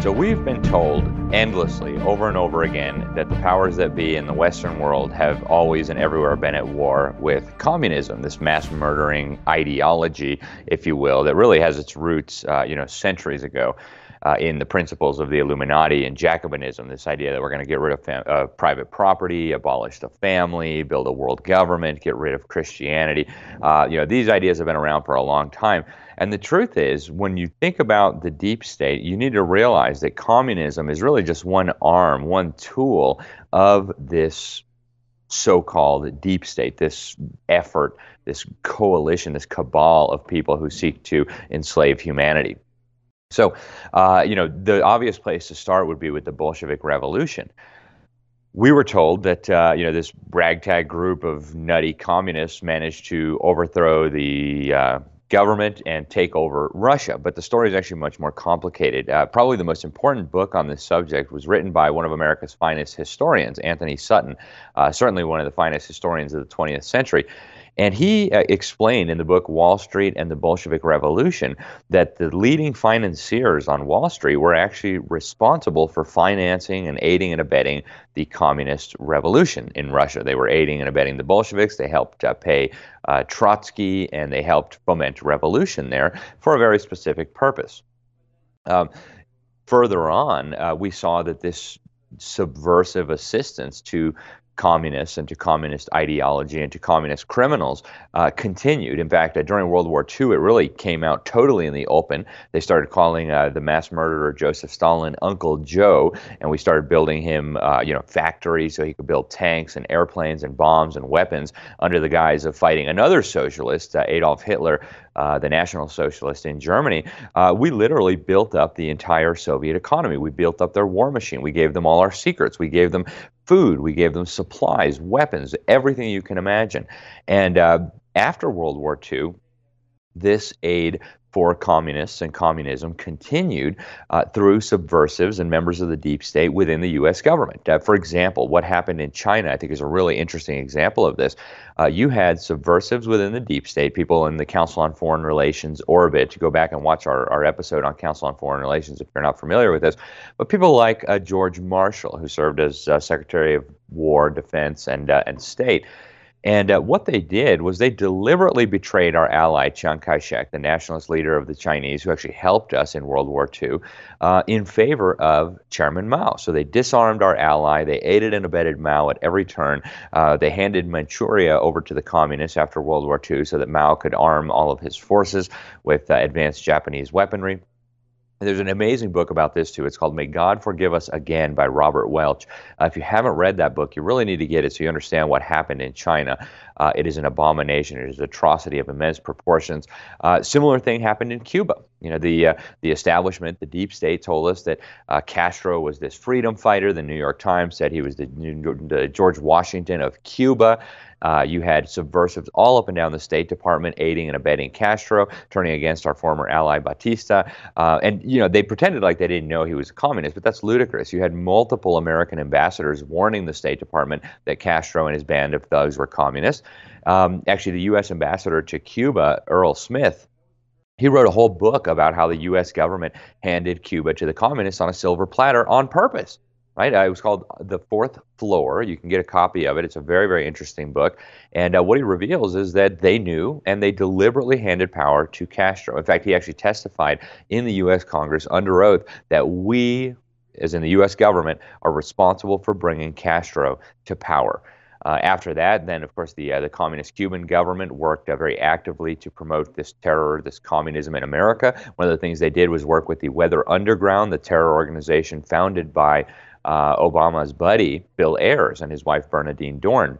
So we've been told endlessly, over and over again, that the powers that be in the Western world have always and everywhere been at war with communism, this mass murdering ideology, if you will, that really has its roots, uh, you know, centuries ago. Uh, in the principles of the Illuminati and Jacobinism, this idea that we're going to get rid of fam- uh, private property, abolish the family, build a world government, get rid of Christianity. Uh, you know, these ideas have been around for a long time. And the truth is, when you think about the deep state, you need to realize that communism is really just one arm, one tool of this so called deep state, this effort, this coalition, this cabal of people who seek to enslave humanity. So, uh, you know, the obvious place to start would be with the Bolshevik Revolution. We were told that uh, you know this ragtag group of nutty communists managed to overthrow the uh, government and take over Russia. But the story is actually much more complicated. Uh, probably the most important book on this subject was written by one of America's finest historians, Anthony Sutton, uh, certainly one of the finest historians of the 20th century. And he uh, explained in the book Wall Street and the Bolshevik Revolution that the leading financiers on Wall Street were actually responsible for financing and aiding and abetting the communist revolution in Russia. They were aiding and abetting the Bolsheviks. They helped uh, pay uh, Trotsky and they helped foment revolution there for a very specific purpose. Um, further on, uh, we saw that this subversive assistance to communists and to communist ideology and to communist criminals uh, continued. In fact, uh, during World War II, it really came out totally in the open. They started calling uh, the mass murderer Joseph Stalin Uncle Joe, and we started building him, uh, you know, factories so he could build tanks and airplanes and bombs and weapons under the guise of fighting another socialist, uh, Adolf Hitler, uh, the National Socialist in Germany, uh, we literally built up the entire Soviet economy. We built up their war machine. We gave them all our secrets. We gave them food. We gave them supplies, weapons, everything you can imagine. And uh, after World War II, this aid for communists and communism continued uh, through subversives and members of the deep state within the U.S. government. Uh, for example, what happened in China, I think, is a really interesting example of this. Uh, you had subversives within the deep state, people in the Council on Foreign Relations orbit. To go back and watch our, our episode on Council on Foreign Relations if you're not familiar with this. But people like uh, George Marshall, who served as uh, Secretary of War, Defense, and uh, and State. And uh, what they did was they deliberately betrayed our ally Chiang Kai shek, the nationalist leader of the Chinese, who actually helped us in World War II, uh, in favor of Chairman Mao. So they disarmed our ally. They aided and abetted Mao at every turn. Uh, they handed Manchuria over to the communists after World War II so that Mao could arm all of his forces with uh, advanced Japanese weaponry. There's an amazing book about this too. It's called May God Forgive Us Again by Robert Welch. Uh, if you haven't read that book, you really need to get it so you understand what happened in China. Uh, it is an abomination. It is an atrocity of immense proportions. Uh, similar thing happened in Cuba. You know, the uh, the establishment, the deep state, told us that uh, Castro was this freedom fighter. The New York Times said he was the, the George Washington of Cuba. Uh, you had subversives all up and down the State Department aiding and abetting Castro, turning against our former ally Batista. Uh, and, you know, they pretended like they didn't know he was a communist, but that's ludicrous. You had multiple American ambassadors warning the State Department that Castro and his band of thugs were communists. Um, actually, the U.S. ambassador to Cuba, Earl Smith, he wrote a whole book about how the U.S. government handed Cuba to the communists on a silver platter on purpose right? Uh, it was called The Fourth Floor. You can get a copy of it. It's a very, very interesting book. And uh, what he reveals is that they knew and they deliberately handed power to Castro. In fact, he actually testified in the U.S. Congress under oath that we, as in the U.S. government, are responsible for bringing Castro to power. Uh, after that, then of course the uh, the communist Cuban government worked uh, very actively to promote this terror, this communism in America. One of the things they did was work with the Weather Underground, the terror organization founded by uh, Obama's buddy, Bill Ayers, and his wife, Bernardine Dohrn.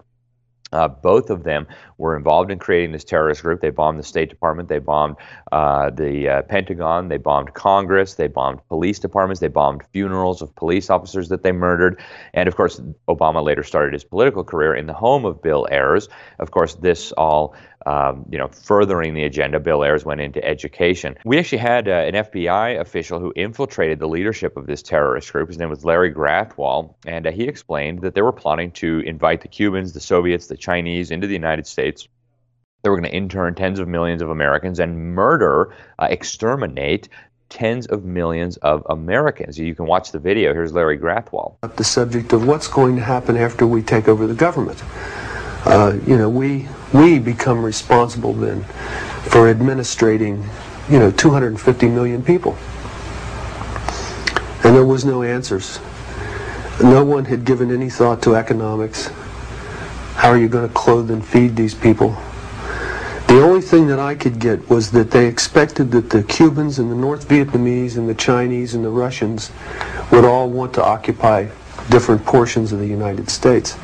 Uh, both of them were involved in creating this terrorist group. They bombed the State Department, they bombed uh, the uh, Pentagon, they bombed Congress, they bombed police departments, they bombed funerals of police officers that they murdered. And of course, Obama later started his political career in the home of Bill Ayers. Of course, this all um, you know, furthering the agenda. Bill Ayers went into education. We actually had uh, an FBI official who infiltrated the leadership of this terrorist group. His name was Larry Grathwohl, and uh, he explained that they were plotting to invite the Cubans, the Soviets, the Chinese into the United States. They were going to intern tens of millions of Americans and murder, uh, exterminate tens of millions of Americans. You can watch the video. Here's Larry Grathwohl. The subject of what's going to happen after we take over the government. Uh, you know, we we become responsible then for administrating, you know, 250 million people. And there was no answers. No one had given any thought to economics. How are you going to clothe and feed these people? The only thing that I could get was that they expected that the Cubans and the North Vietnamese and the Chinese and the Russians would all want to occupy different portions of the United States.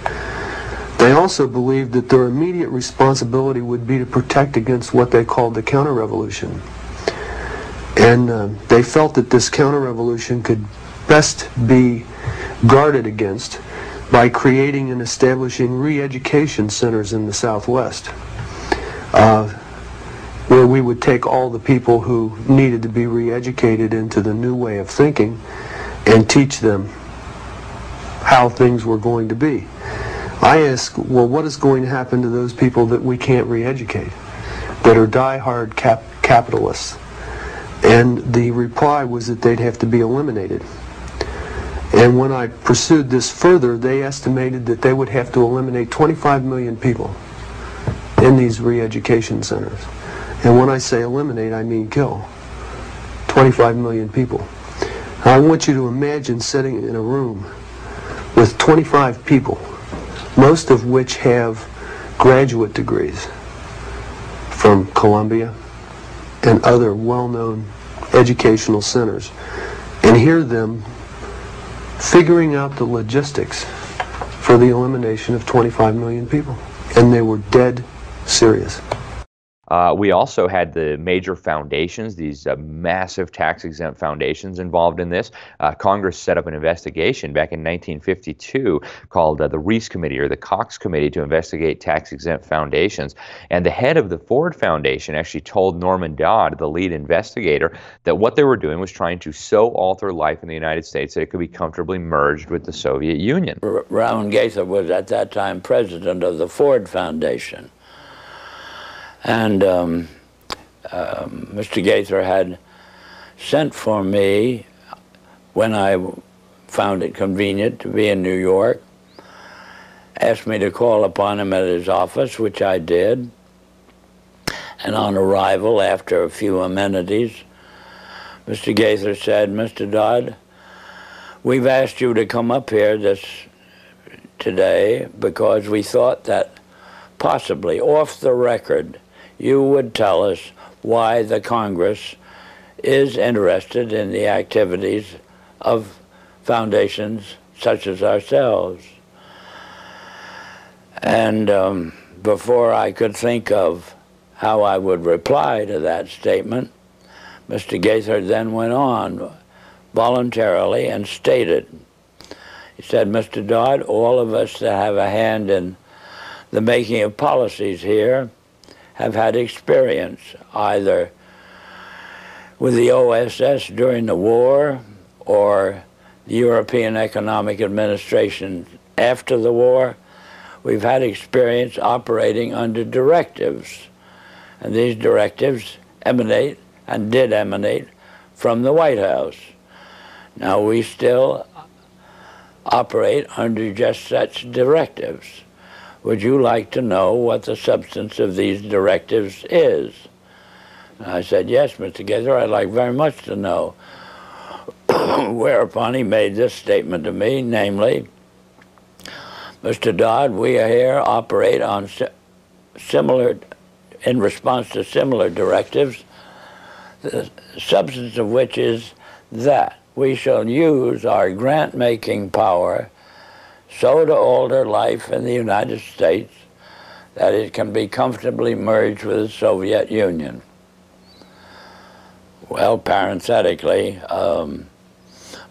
They also believed that their immediate responsibility would be to protect against what they called the counter-revolution. And uh, they felt that this counter-revolution could best be guarded against by creating and establishing re-education centers in the Southwest uh, where we would take all the people who needed to be re-educated into the new way of thinking and teach them how things were going to be. I ask, well, what is going to happen to those people that we can't re-educate, that are die-hard cap capitalists? And the reply was that they'd have to be eliminated. And when I pursued this further, they estimated that they would have to eliminate 25 million people in these re-education centers. And when I say eliminate, I mean kill. 25 million people. I want you to imagine sitting in a room with 25 people, most of which have graduate degrees from Columbia and other well-known educational centers, and hear them figuring out the logistics for the elimination of 25 million people. And they were dead serious. Uh, we also had the major foundations, these uh, massive tax exempt foundations involved in this. Uh, Congress set up an investigation back in 1952 called uh, the Reese Committee or the Cox Committee to investigate tax exempt foundations. And the head of the Ford Foundation actually told Norman Dodd, the lead investigator, that what they were doing was trying to so alter life in the United States that it could be comfortably merged with the Soviet Union. Rowan Gaither was at that time president of the Ford Foundation. And um, uh, Mr. Gaither had sent for me when I found it convenient to be in New York, asked me to call upon him at his office, which I did. And on arrival, after a few amenities, Mr. Gaither said, Mr. Dodd, we've asked you to come up here this today because we thought that possibly off the record you would tell us why the Congress is interested in the activities of foundations such as ourselves. And um, before I could think of how I would reply to that statement, Mr. Gaither then went on voluntarily and stated, he said, Mr. Dodd, all of us that have a hand in the making of policies here have had experience either with the OSS during the war or the European Economic Administration after the war. We've had experience operating under directives. And these directives emanate and did emanate from the White House. Now we still operate under just such directives. Would you like to know what the substance of these directives is? And I said, Yes, Mr. Gaither, I'd like very much to know. Whereupon he made this statement to me, namely, Mr. Dodd, we here operate on similar, in response to similar directives, the substance of which is that we shall use our grant-making power so to alter life in the United States that it can be comfortably merged with the Soviet Union. Well, parenthetically, um,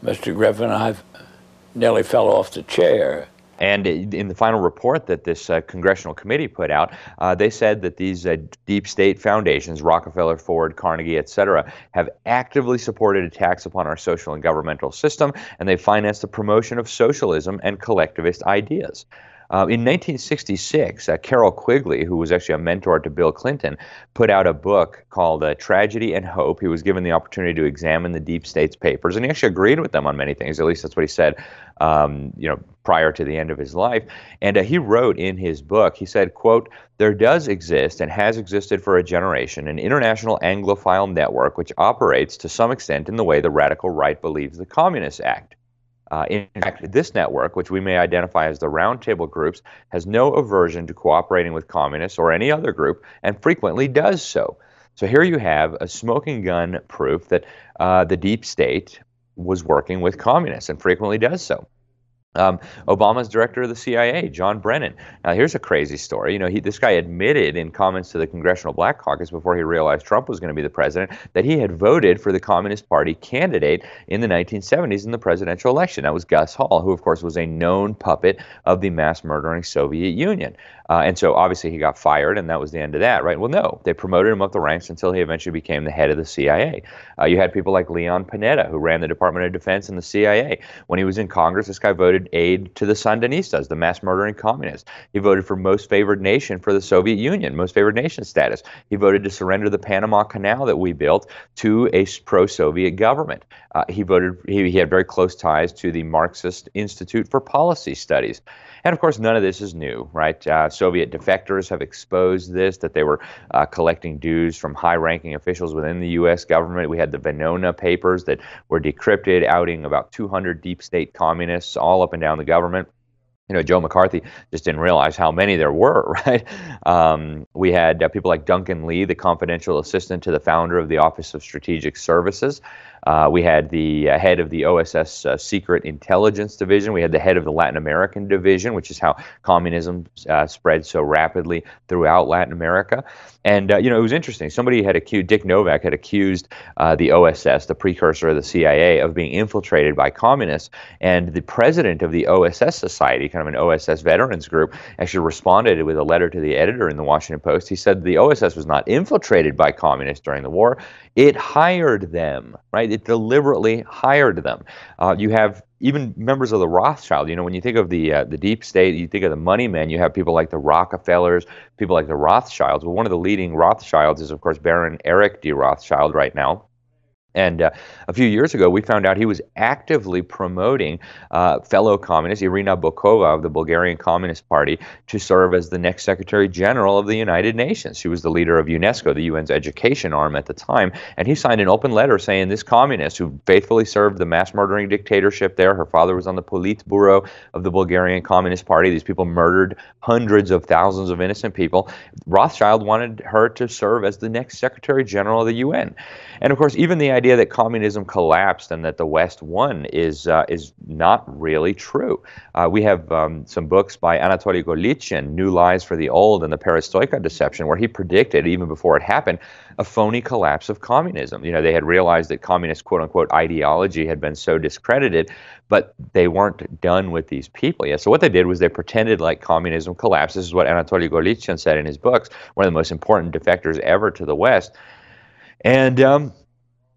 Mr. Griffin, I nearly fell off the chair and in the final report that this uh, congressional committee put out, uh, they said that these uh, deep state foundations, Rockefeller, Ford, Carnegie, et cetera, have actively supported attacks upon our social and governmental system, and they financed the promotion of socialism and collectivist ideas. Uh, in 1966, uh, Carroll Quigley, who was actually a mentor to Bill Clinton, put out a book called uh, Tragedy and Hope. He was given the opportunity to examine the deep state's papers, and he actually agreed with them on many things. At least that's what he said. Um, you know, prior to the end of his life, and uh, he wrote in his book. He said, "quote There does exist and has existed for a generation an international Anglophile network which operates to some extent in the way the radical right believes the Communists act." Uh, in fact, this network, which we may identify as the roundtable groups, has no aversion to cooperating with communists or any other group and frequently does so. So here you have a smoking gun proof that uh, the deep state was working with communists and frequently does so. Um, Obama's director of the CIA, John Brennan. Now, here's a crazy story. You know, he, this guy admitted in comments to the Congressional Black Caucus before he realized Trump was going to be the president that he had voted for the Communist Party candidate in the 1970s in the presidential election. That was Gus Hall, who, of course, was a known puppet of the mass murdering Soviet Union. Uh, and so obviously he got fired, and that was the end of that, right? Well, no, they promoted him up the ranks until he eventually became the head of the CIA. Uh, you had people like Leon Panetta, who ran the Department of Defense and the CIA. When he was in Congress, this guy voted aid to the Sandinistas, the mass murdering communists. He voted for most favored nation for the Soviet Union, most favored nation status. He voted to surrender the Panama Canal that we built to a pro-Soviet government. Uh, he voted. He, he had very close ties to the Marxist Institute for Policy Studies. And of course, none of this is new, right? Uh, Soviet defectors have exposed this, that they were uh, collecting dues from high ranking officials within the U.S. government. We had the Venona papers that were decrypted, outing about 200 deep state communists all up and down the government you know, Joe McCarthy just didn't realize how many there were, right? Um, we had uh, people like Duncan Lee, the confidential assistant to the founder of the Office of Strategic Services. Uh, we had the uh, head of the OSS uh, Secret Intelligence Division. We had the head of the Latin American Division, which is how communism uh, spread so rapidly throughout Latin America. And, uh, you know, it was interesting. Somebody had accused, Dick Novak had accused the OSS, the precursor of the CIA, of being infiltrated by communists. And the president of the OSS Society, kind of an OSS veterans group, actually responded with a letter to the editor in the Washington Post. He said the OSS was not infiltrated by communists during the war. It hired them, right? It deliberately hired them. Uh, you have even members of the Rothschild. You know, when you think of the uh, the deep state, you think of the money men. You have people like the Rockefellers, people like the Rothschilds. Well, one of the leading Rothschilds is, of course, Baron Eric de Rothschild right now. And uh, a few years ago, we found out he was actively promoting uh, fellow communist Irina Bokova of the Bulgarian Communist Party, to serve as the next Secretary General of the United Nations. She was the leader of UNESCO, the UN's education arm at the time. And he signed an open letter saying this communist, who faithfully served the mass murdering dictatorship there, her father was on the Politburo of the Bulgarian Communist Party. These people murdered hundreds of thousands of innocent people. Rothschild wanted her to serve as the next Secretary General of the UN. And of course, even the idea idea that communism collapsed and that the West won is uh, is not really true. Uh, we have um, some books by Anatoly Golitsyn, New Lies for the Old and the Perestroika Deception, where he predicted, even before it happened, a phony collapse of communism. You know, they had realized that communist quote unquote ideology had been so discredited, but they weren't done with these people yet. So what they did was they pretended like communism collapsed. This is what Anatoly Golitsyn said in his books, one of the most important defectors ever to the West. And um,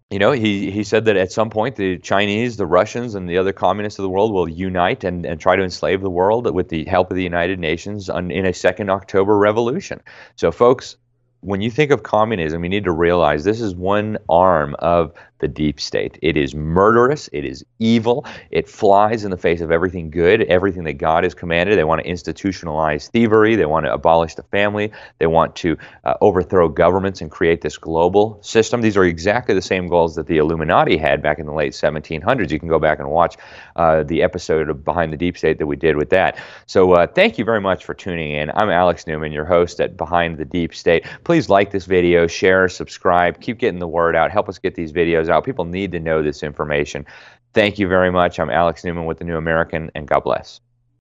you know, he, he said that at some point the Chinese, the Russians, and the other communists of the world will unite and, and try to enslave the world with the help of the United Nations on, in a second October revolution. So, folks, when you think of communism, you need to realize this is one arm of the deep state. It is murderous, it is evil, it flies in the face of everything good, everything that God has commanded. They want to institutionalize thievery, they want to abolish the family, they want to uh, overthrow governments and create this global system. These are exactly the same goals that the Illuminati had back in the late 1700s. You can go back and watch uh, the episode of Behind the Deep State that we did with that. So, uh, thank you very much for tuning in. I'm Alex Newman, your host at Behind the Deep State please like this video, share, subscribe, keep getting the word out, help us get these videos out. People need to know this information. Thank you very much. I'm Alex Newman with the New American, and God bless.